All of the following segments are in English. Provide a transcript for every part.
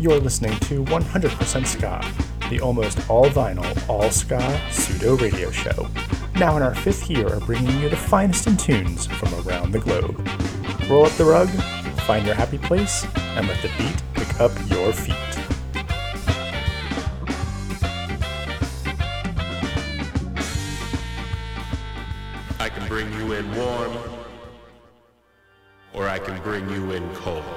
You're listening to 100% Ska, the almost all vinyl, all ska pseudo radio show. Now in our fifth year of bringing you the finest in tunes from around the globe. Roll up the rug, find your happy place, and let the beat pick up your feet. I can bring you in warm, cold.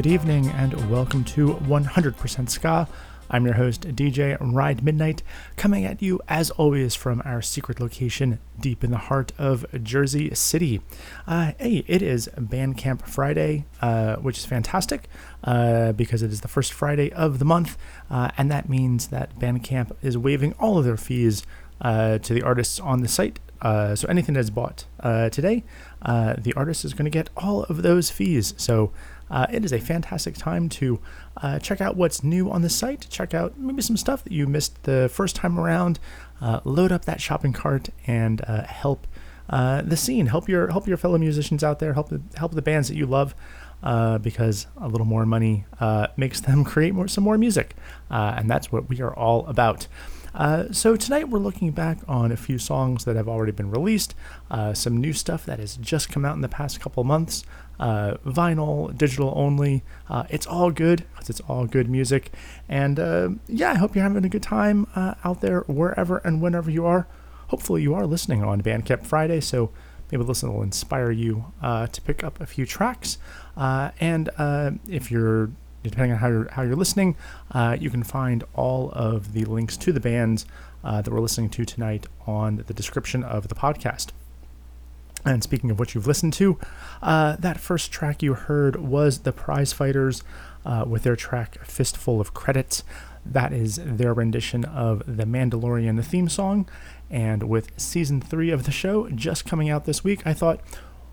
Good evening and welcome to 100% Ska. I'm your host, DJ Ride Midnight, coming at you as always from our secret location deep in the heart of Jersey City. Uh, hey, it is Bandcamp Friday, uh, which is fantastic uh, because it is the first Friday of the month, uh, and that means that Bandcamp is waiving all of their fees uh, to the artists on the site. Uh, so anything that's bought today, the artist is going to get all of those fees. So uh, it is a fantastic time to uh, check out what's new on the site, check out maybe some stuff that you missed the first time around, uh, load up that shopping cart, and uh, help uh, the scene. Help your help your fellow musicians out there. Help the, help the bands that you love. Uh, because a little more money makes them create more some more music, and that's what we are all about. Uh, so tonight we're looking back on a few songs that have already been released, uh, some new stuff that has just come out in the past couple months, uh, vinyl, digital only. Uh, it's all good it's all good music. And uh, yeah, I hope you're having a good time out there wherever and whenever you are. Hopefully you are listening on Bandcamp Friday, so maybe this will inspire you to pick up a few tracks. and if you're depending on how you're how you're listening, uh, you can find all of the links to the bands uh, that we're listening to tonight on the description of the podcast. And speaking of what you've listened to, uh, that first track you heard was the Prize Fighters uh, with their track Fistful of Credits. That is their rendition of the Mandalorian theme song. And with season three of the show just coming out this week, I thought,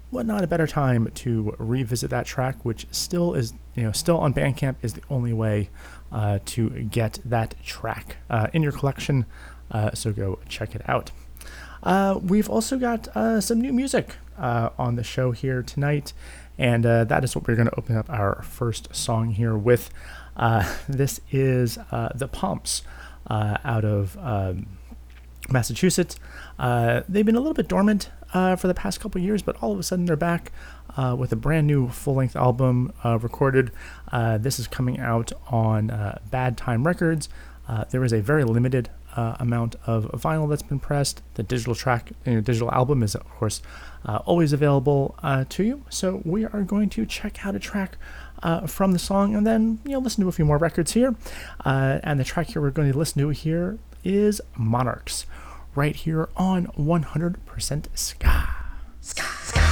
what not a better time to revisit that track, which still is, you know, still on Bandcamp is the only way uh, to get that track uh, in your collection. Uh, so go check it out. Uh, we've also got uh, some new music uh, on the show here tonight, and that is what we're going to open up our first song here with. this is The Pumps out of um, Massachusetts. they've been a little bit dormant for the past couple years, but all of a sudden they're back uh, with a brand new full length album uh, recorded. Uh, this is coming out on Bad Time Records. there is a very limited uh, amount of vinyl that's been pressed. The digital track, you know, digital album is of course uh, always available uh, to you. So we are going to check out a track uh, from the song and then you know listen to a few more records here. Uh, and the track here we're going to listen to here is Monarchs, right here on 100% Ska. Ska. Ska.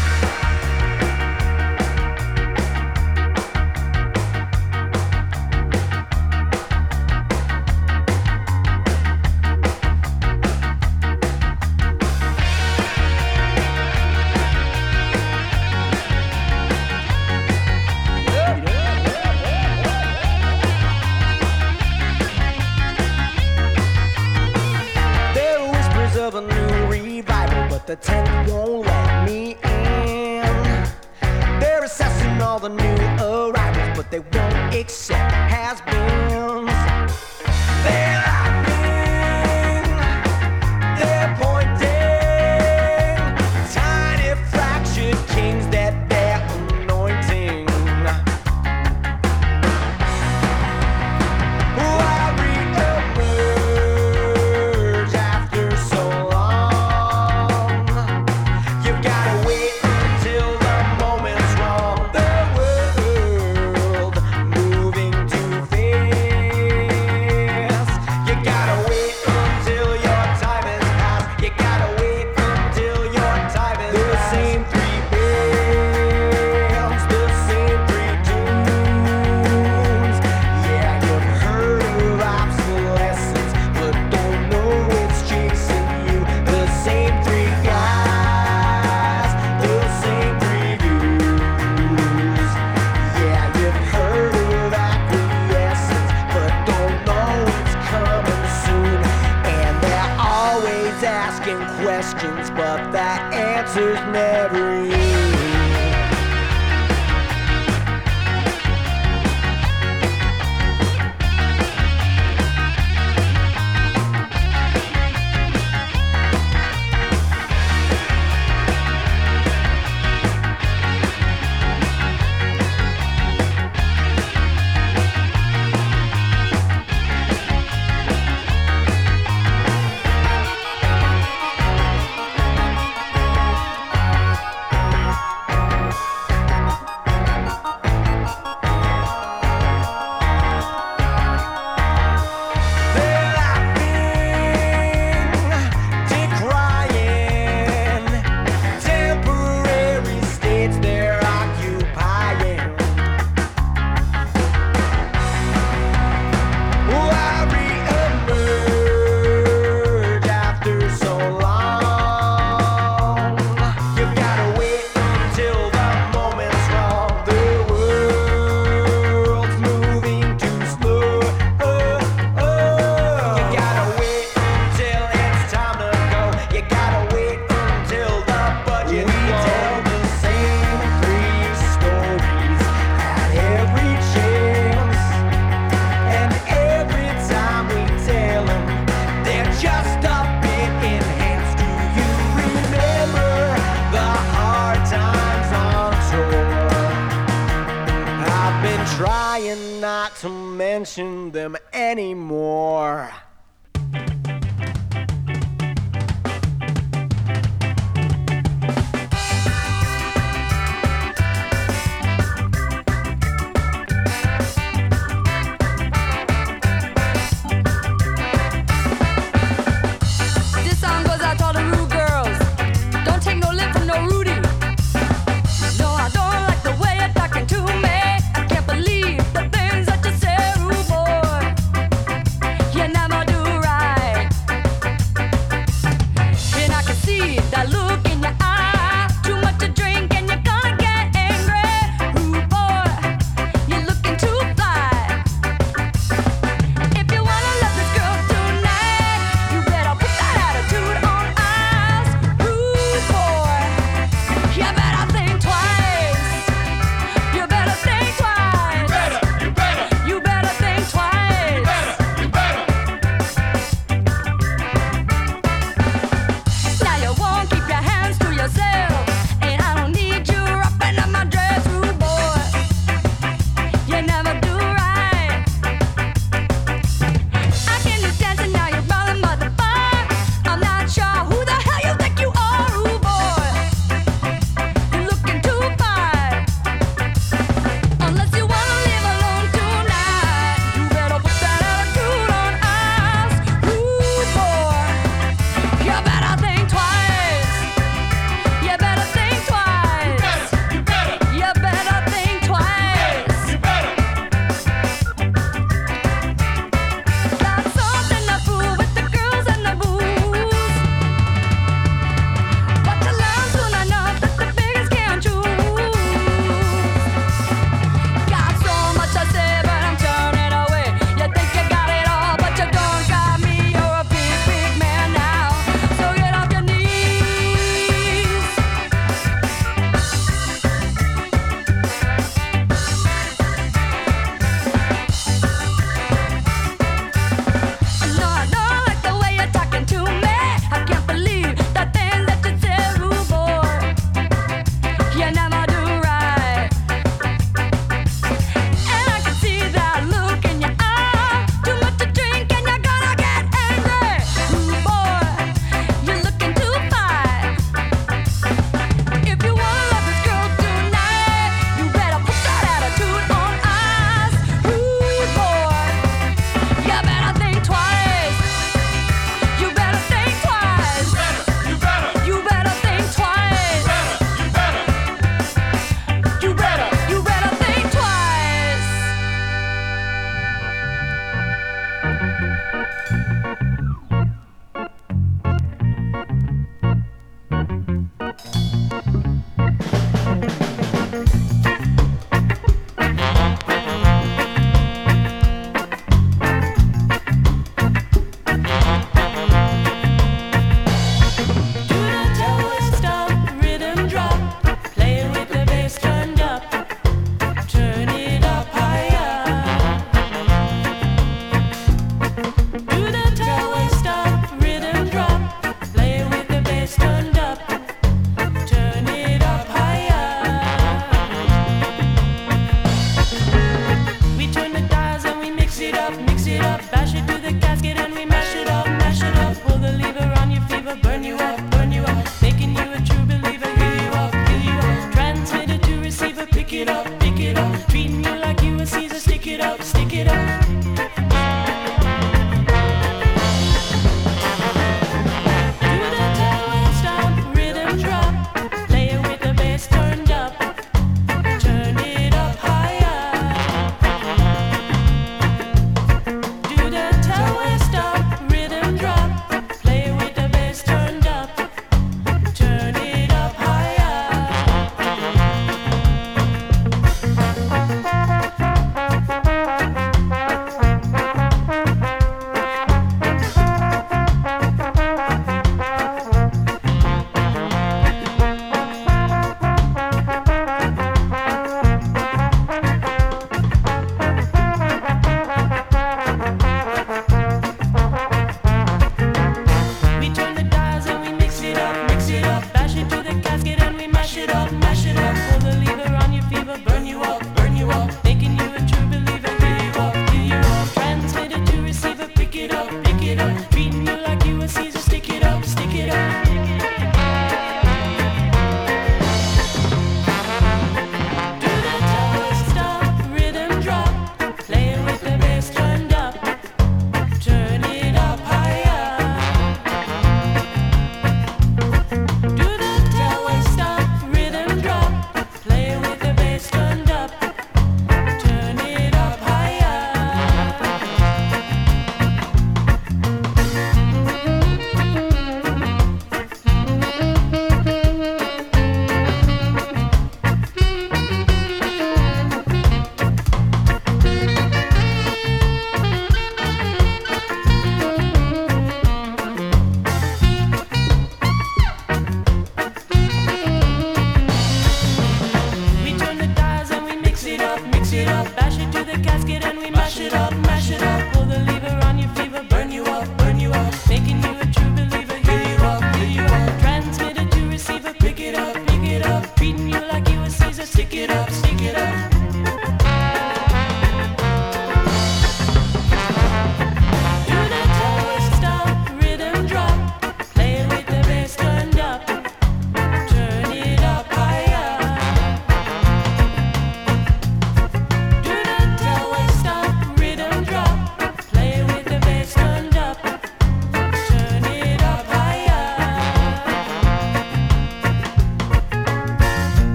Goes out to mention them rude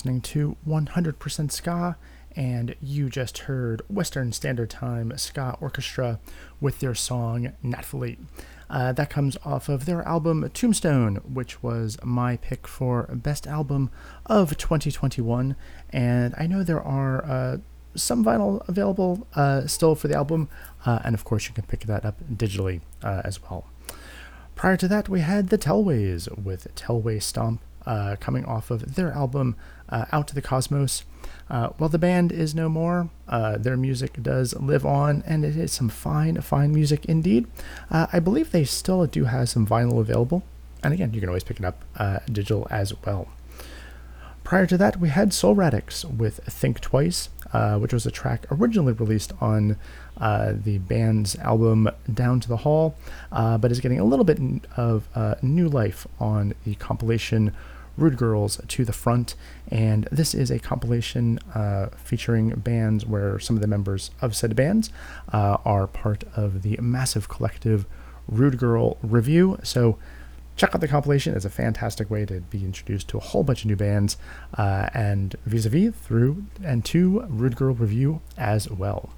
listening to 100% Ska, and you just heard Western Standard Time Ska Orchestra with their song Natfully. Uh, that comes off of their album Tombstone, which was my pick for Best Album of 2021. And I know there are uh, some vinyl available uh, still for the album, uh, and of course, you can pick that up digitally uh, as well. Prior to that, we had the Tellways with Telway Stomp uh, coming off of their album Out to the Cosmos. Uh, while the band is no more, uh, their music does live on, and it is some fine, fine music indeed. Uh, I believe they still do have some vinyl available, and again, you can always pick it up uh, digital as well. Prior to that, we had Soul Radics with Think Twice, which was a track originally released on uh, the band's album Down to the Hall, uh, but is getting a little bit of uh, new life on the compilation Rude Girls to the Front. And this is a compilation uh, featuring bands where some of the members of said bands uh, are part of the massive collective Rude Girl Revue. So check out the compilation. It's a fantastic way to be introduced to a whole bunch of new bands and vis a vis through and to Rude Girl Revue as well.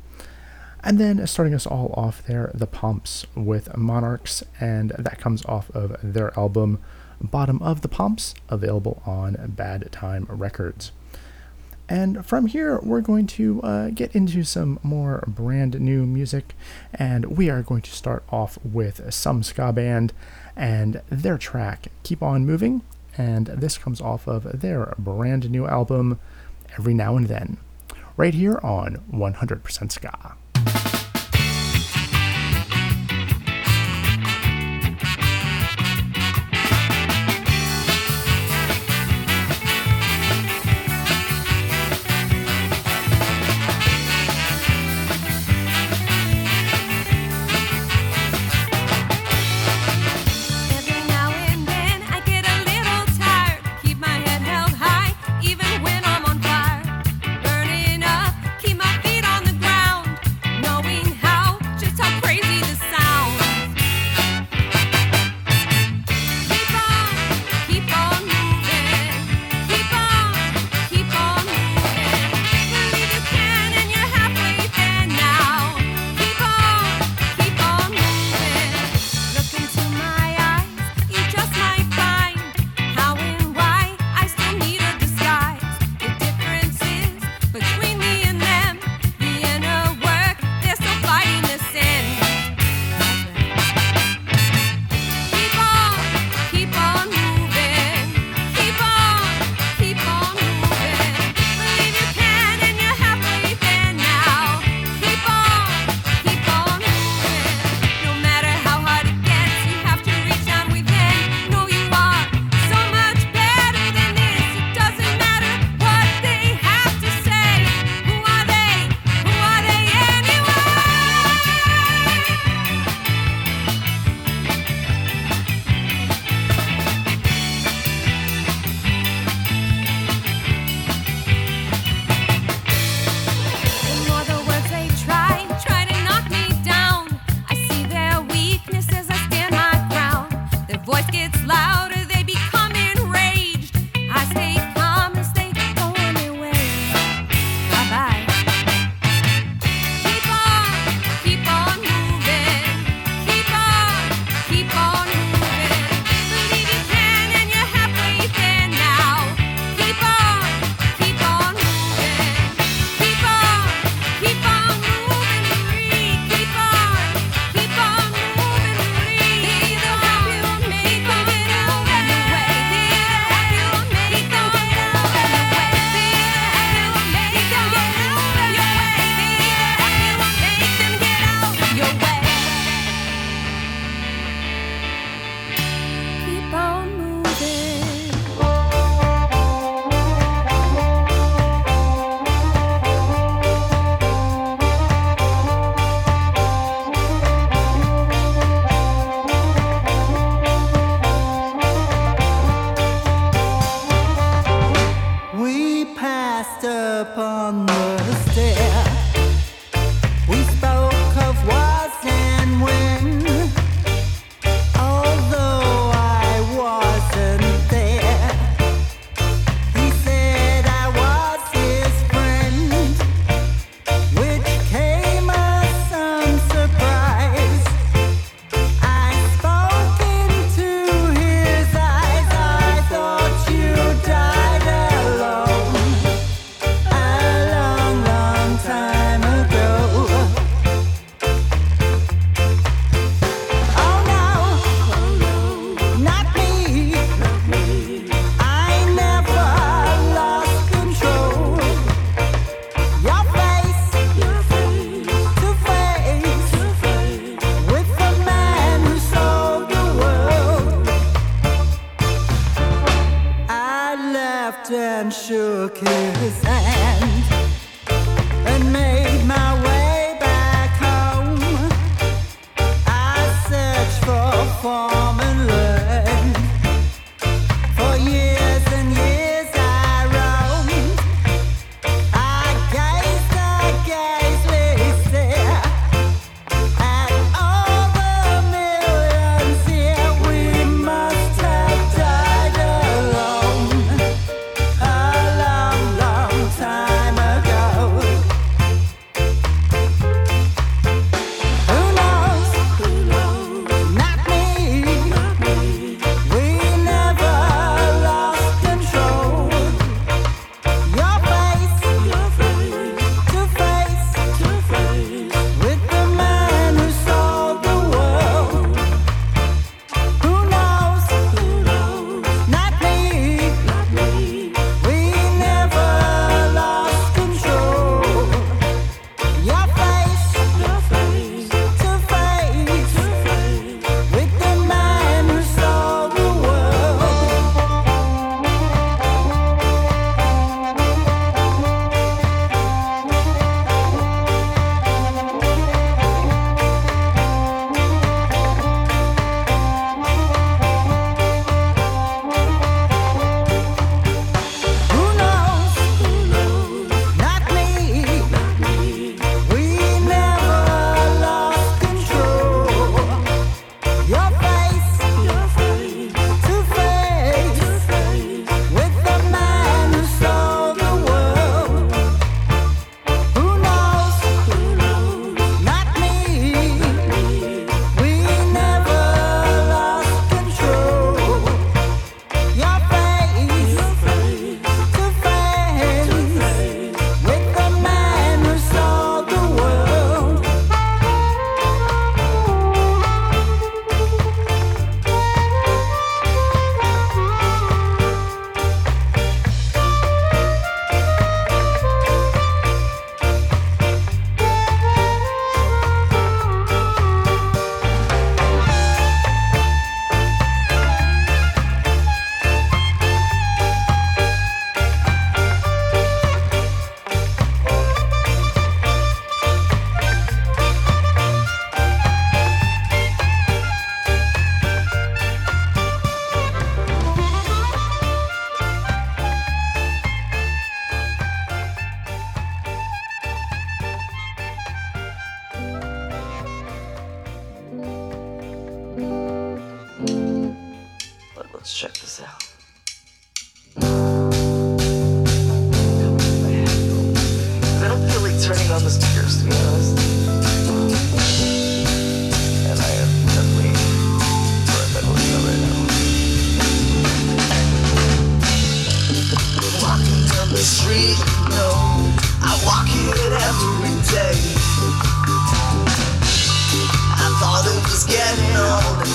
And then starting us all off there, The Pumps with Monarchs, and that comes off of their album Bottom of the Pumps, available on Bad Time Records. And from here, we're going to uh, get into some more brand new music, and we are going to start off with some ska band and their track Keep On Moving, and this comes off of their brand new album Every Now and Then, right here on 100% Ska.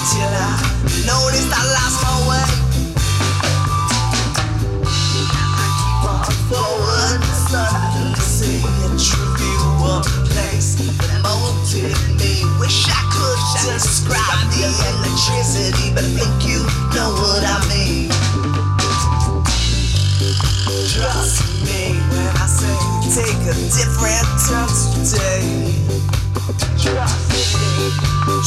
till I noticed I lost my way. I keep on forward, suddenly place me. Wish I could describe the electricity, but I think you know what I mean. Trust me when I say take a different turn today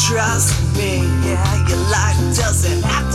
trust me. Yeah, your life doesn't have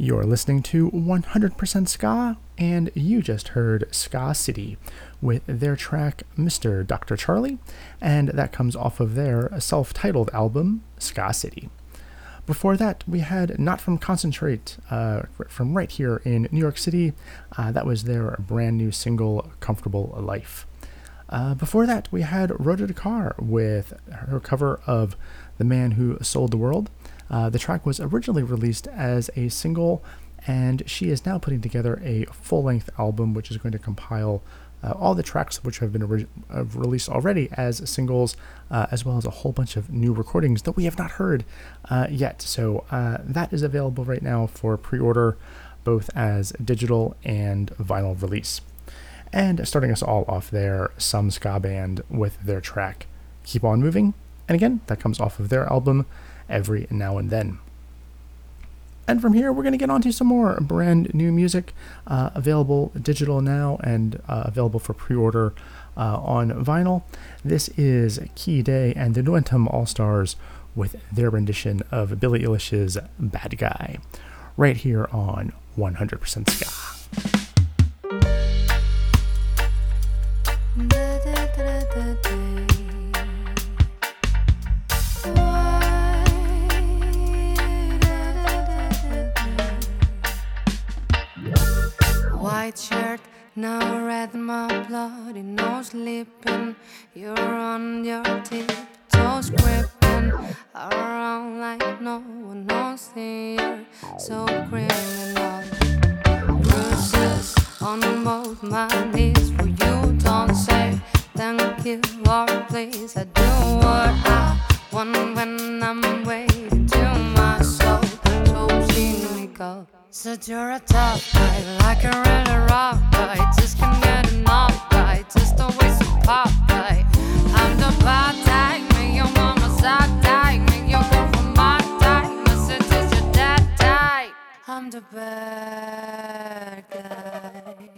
You're listening to 100% Ska, and you just heard Ska City with their track Mr. Dr. Charlie, and that comes off of their self titled album, Ska City. Before that, we had Not From Concentrate uh, from right here in New York City. Uh, that was their brand new single, Comfortable Life. Uh, before that, we had Rhoda Dakar with her cover of The Man Who Sold the World. Uh, the track was originally released as a single, and she is now putting together a full length album which is going to compile uh, all the tracks which have been ori- uh, released already as singles, uh, as well as a whole bunch of new recordings that we have not heard uh, yet. So that is available right now for pre order, both as digital and vinyl release. And starting us all off there, some ska band with their track Keep On Moving. And again, that comes off of their album Every Now and Then. And from here, we're going to get on to some more brand new music uh, available digital now and uh, available for pre order uh, on vinyl. This is Key Day and the Nuentum All Stars with their rendition of Billie Eilish's Bad Guy, right here on 100% Ska. Now red my bloody no sleeping. You're on your tiptoes gripping around like no one knows here. So criminal. Bruises on both my knees for you. Don't say thank you or please. I do what I want when I'm waiting cynical. Said you're a tough guy, like a really rough guy. Just can't get enough guy, just a pop guy. I'm the bad type, make your mama sad type, make your girl from my type. Message is your dad type. I'm the bad guy.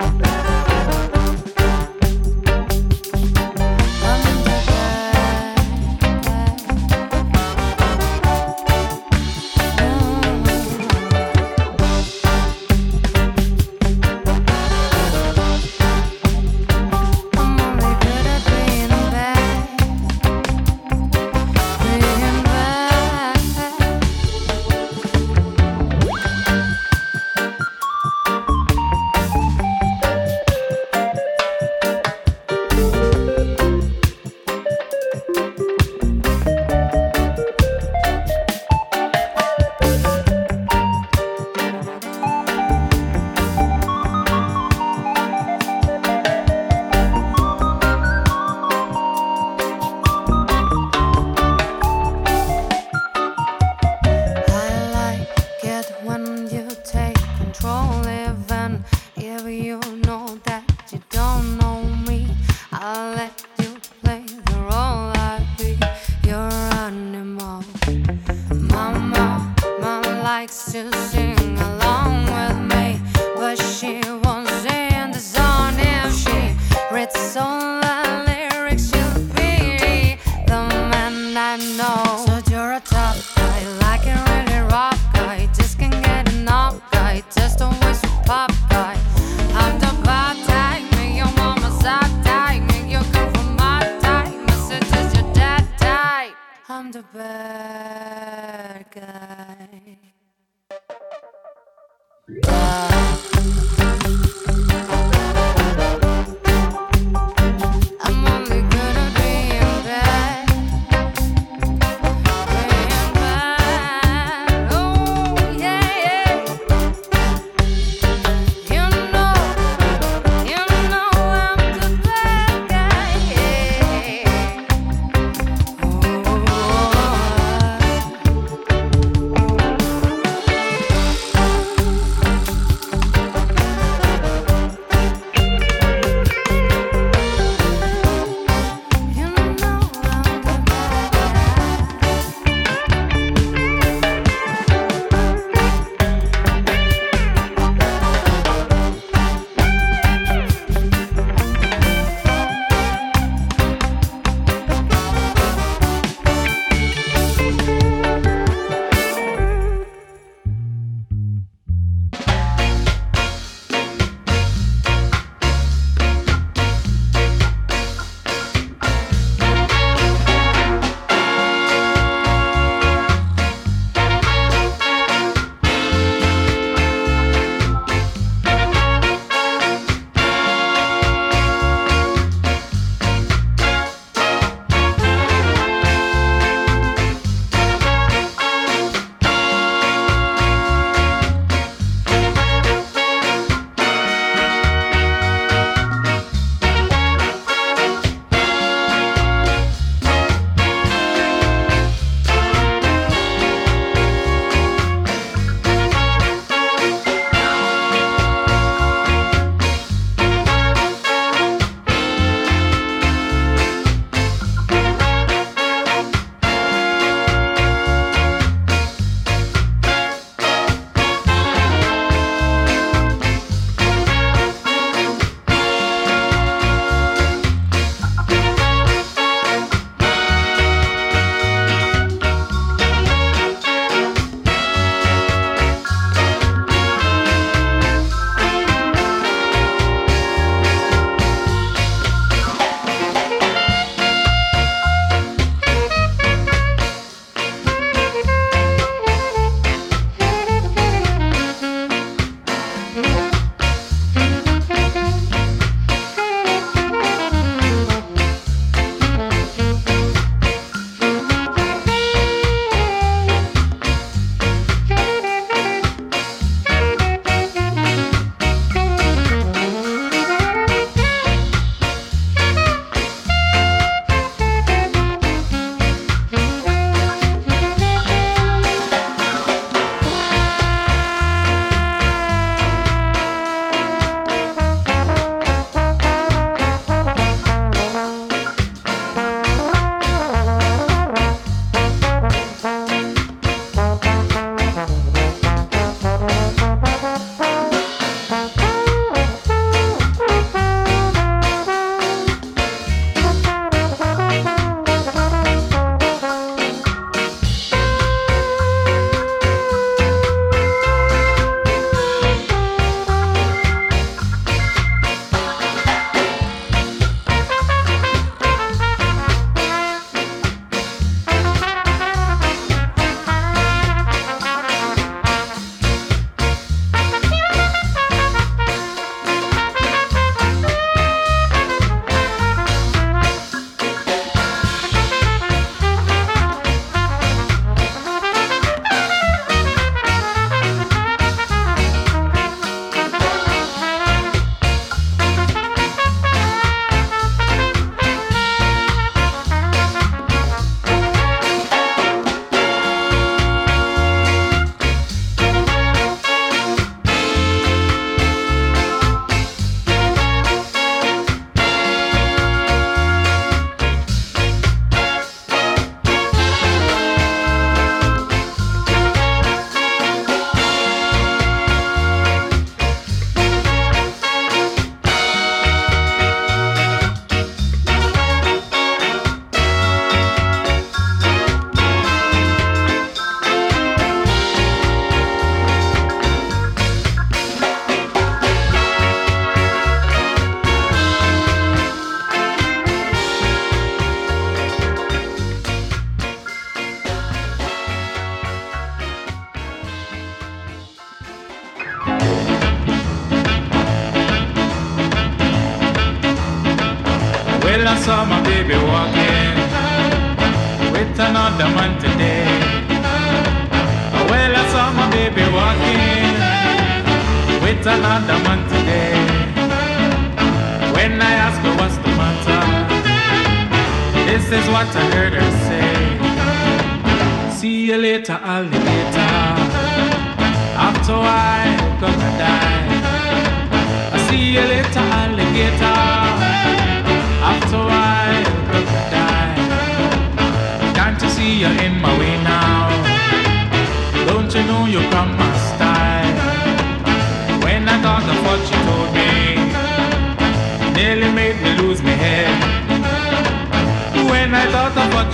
I'm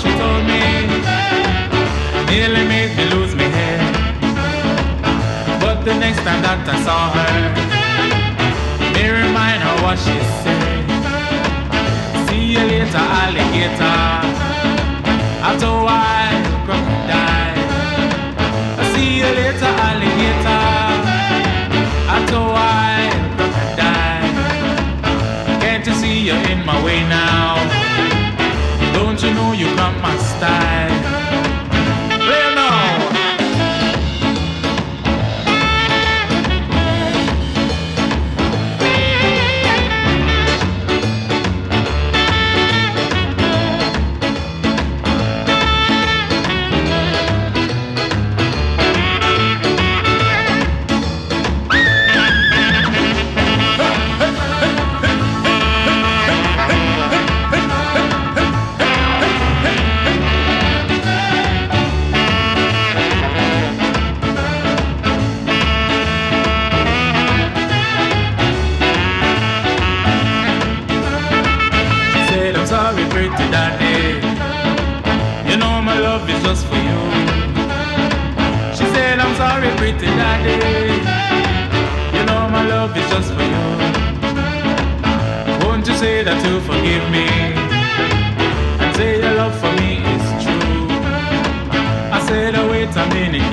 you told me, nearly made me lose my head. But the next time that I saw her, me remind her what she said. See you later, alligator. After a while, crocodile. See you later, alligator. After a while, crocodile. Can't you see you're in my way now? Don't you know you got my style?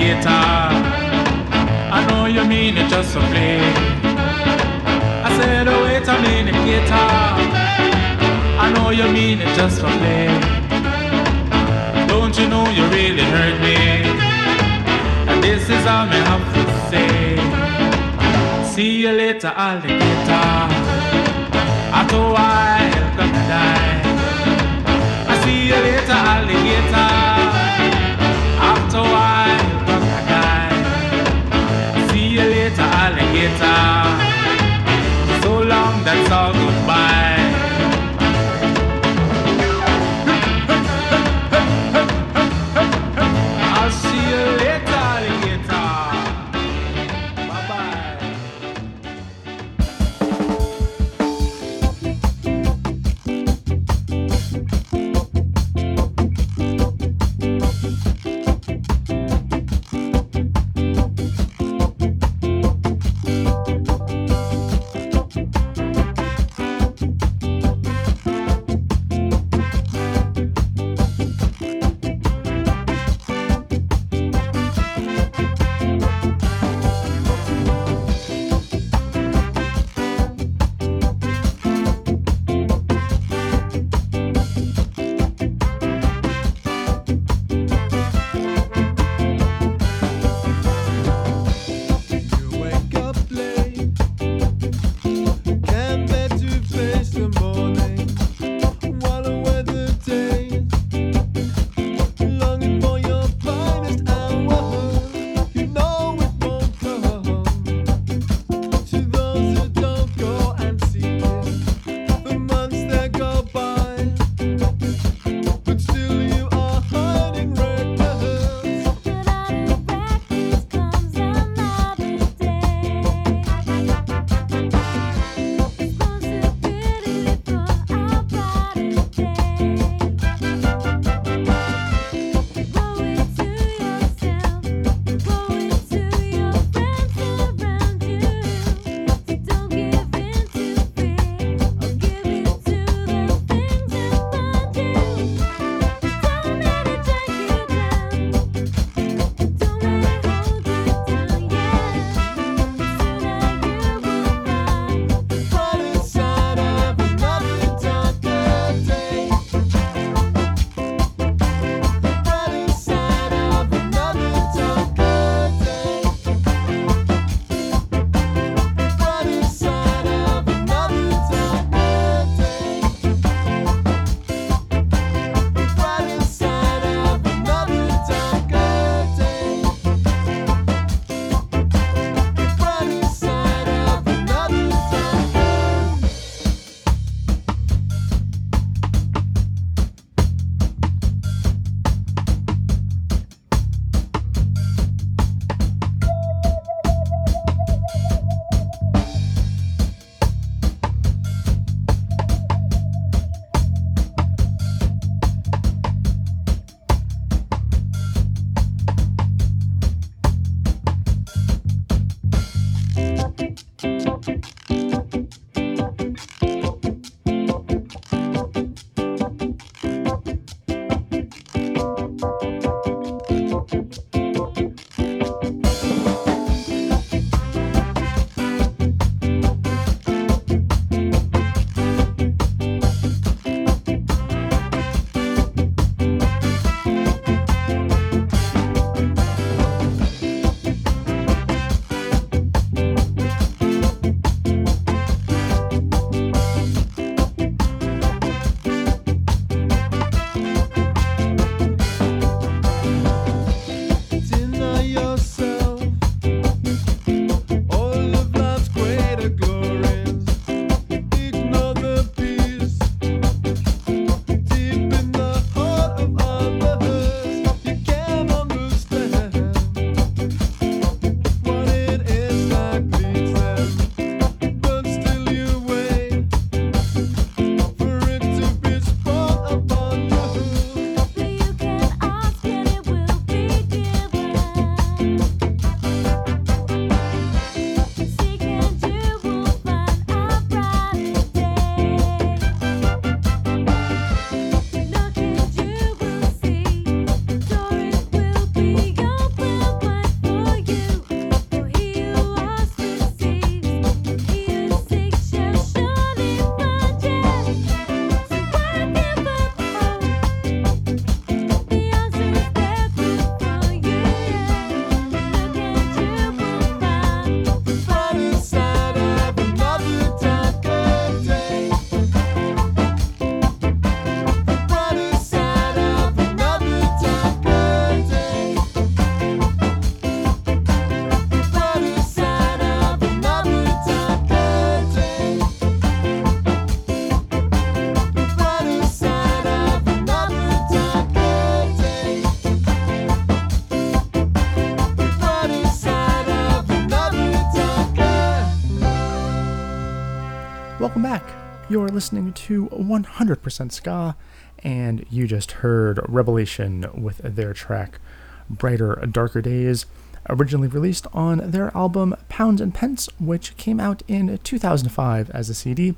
Guitar. I know you mean it just for play. I said, oh, wait a minute, guitar. I know you mean it just for play. Don't you know you really hurt me? And this is all me have to say. See you later, alligator. After a while, crocodile. I see you later, alligator. Alligator. So long, that's all goodbye. You're listening to 100% Ska, and you just heard Revelation with their track Brighter, Darker Days, originally released on their album Pounds and Pence, which came out in 2005 as a CD,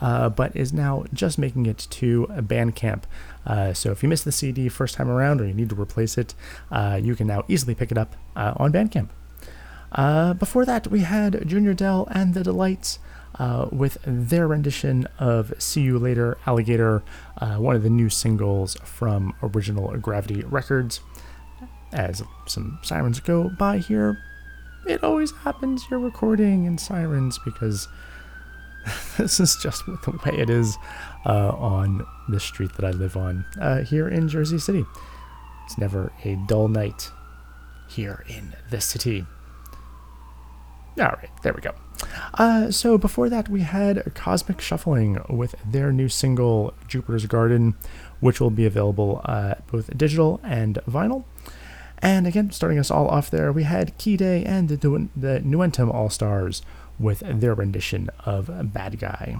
uh, but is now just making it to Bandcamp. Uh, so if you missed the CD first time around or you need to replace it, uh, you can now easily pick it up uh, on Bandcamp. Uh, before that, we had Junior Dell and the Delights uh, with their rendition of See You Later, Alligator, uh, one of the new singles from original Gravity Records. As some sirens go by here, it always happens you're recording in sirens because this is just the way it is uh, on the street that I live on uh, here in Jersey City. It's never a dull night here in the city. All right, there we go. Uh, so before that, we had Cosmic Shuffling with their new single Jupiter's Garden, which will be available uh, both digital and vinyl. And again, starting us all off there, we had Key Day and the, Nu- the Nuentum All Stars with their rendition of Bad Guy.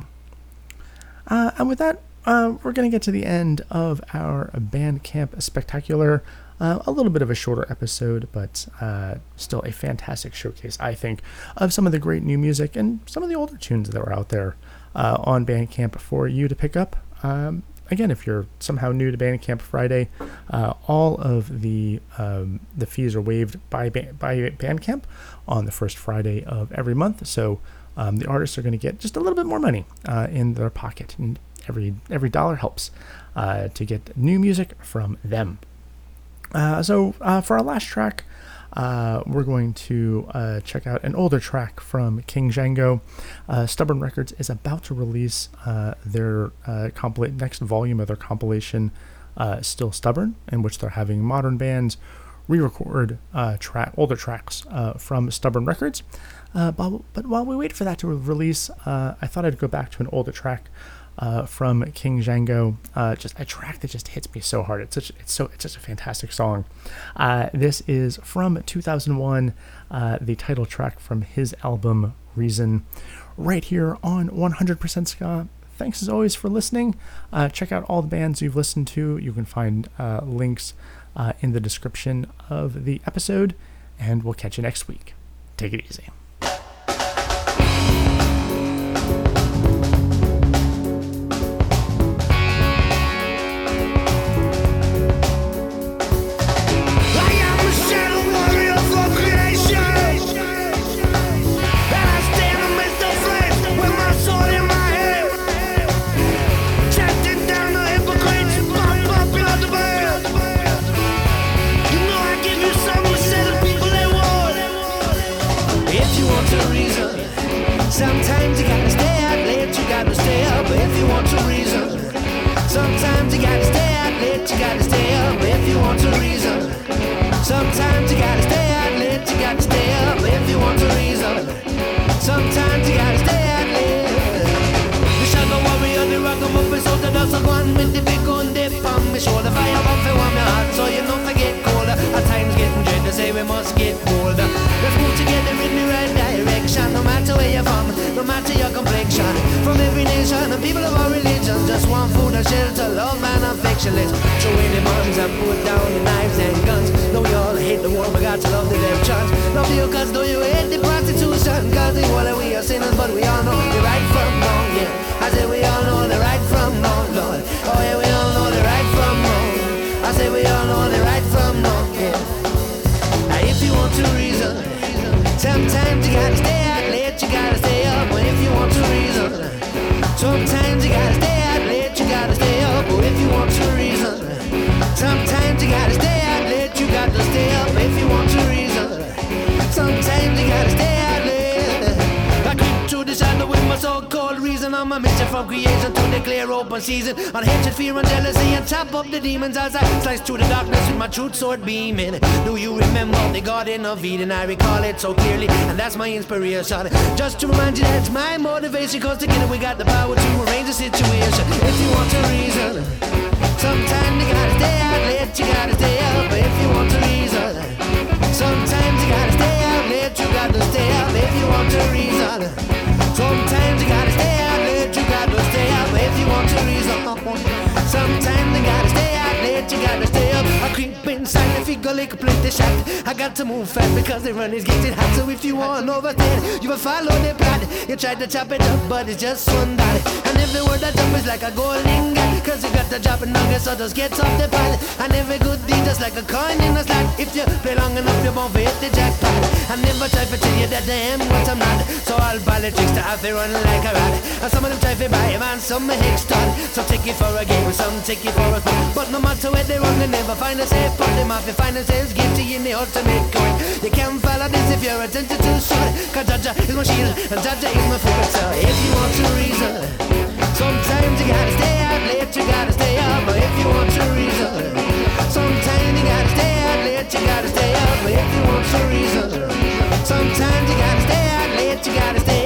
Uh, and with that, uh, we're going to get to the end of our Bandcamp Spectacular. Uh, a little bit of a shorter episode, but uh, still a fantastic showcase, I think, of some of the great new music and some of the older tunes that were out there uh, on Bandcamp for you to pick up. Um, again, if you're somehow new to Bandcamp Friday, uh, all of the um, the fees are waived by by Bandcamp on the first Friday of every month. So um, the artists are going to get just a little bit more money uh, in their pocket, and every every dollar helps uh, to get new music from them. Uh, so uh, for our last track, uh, we're going to uh, check out an older track from King Django. Uh, Stubborn Records is about to release uh, their uh, next volume of their compilation, Still Stubborn, in which they're having modern bands re-record track older tracks from Stubborn Records. But, but while we wait for that to release, I thought I'd go back to an older track uh, from King Django. Uh, just a track that just hits me so hard. It's such it's so it's such a fantastic song. Uh, this is from 2001, uh, the title track from his album Reason, right here on 100% Ska. Thanks as always for listening. Uh, check out all the bands you've listened to. You can find uh, links in the description of the episode, and we'll catch you next week. Take it easy. With the big gun dip on me shoulder. Fire up and warm your heart, so you don't forget colder. At times getting dread to say we must get bolder. Let's move together in the right direction, no matter where you're from, no matter your complexion. From every nation and people of all religions, just want food and shelter, love and affection. Let's throw away the bombs and put down the knives and guns. No, we all hate the war, but got to love the left chance. Love you cause though you hate the prostitution, cause the whole of we are sinners, but we all know the right from wrong, yeah. I say we all know the right. Oh yeah, we all know the right from wrong. I say we all know the right from wrong, yeah. Now if you want to reason, sometimes you gotta stay out late, you gotta stay up. But if you want to reason, sometimes you gotta stay out late, you gotta stay up. But if you want to reason, sometimes you gotta stay a mission from creation to declare open season. On hatred, fear, and jealousy, and chop up the demons as I slice through the darkness with my truth sword beaming. Do you remember the Garden of Eden? I recall it so clearly, and that's my inspiration. Just to remind you that's my motivation, cause together we got the power to arrange the situation. If you want to reason, sometimes you gotta stay out late, you gotta stay up. If you want to reason, sometimes you gotta stay out late, you gotta stay up. If you want to reason, sometimes you gotta stay out gotta stay up. If you want to reason, sometimes you gotta stay out late, you gotta stay up. I creep inside the figure like a plate shot. I got to move fast because the run is getting hot. So if you want overstand, you will follow the plan. You tried to chop it up, but it's just one dot. And every word that jump is like a golden gun. Cause you got to drop it nugget, so just get off the pad. And every good deed just like a coin in a slot. If you play long enough, you won't hit the jackpot. I never try to tell you that I am what I'm not. So I'll politics to have to run like a rat. And some of they buy a man, some hicks done. so take it for a game, some take it for a spin. But no matter where they run, they never find a safe spot. They might be find themselves guilty in the ultimate coin. You can't follow this if you're attentive to short. Cause Jah Jah is my shield, and Jah Jah is my fool. So if you want to reason, sometimes you gotta stay out late, you gotta stay up. But if you want to reason, sometimes you gotta stay out late, you gotta stay up. But if you want to reason, sometimes you gotta stay out late, you gotta stay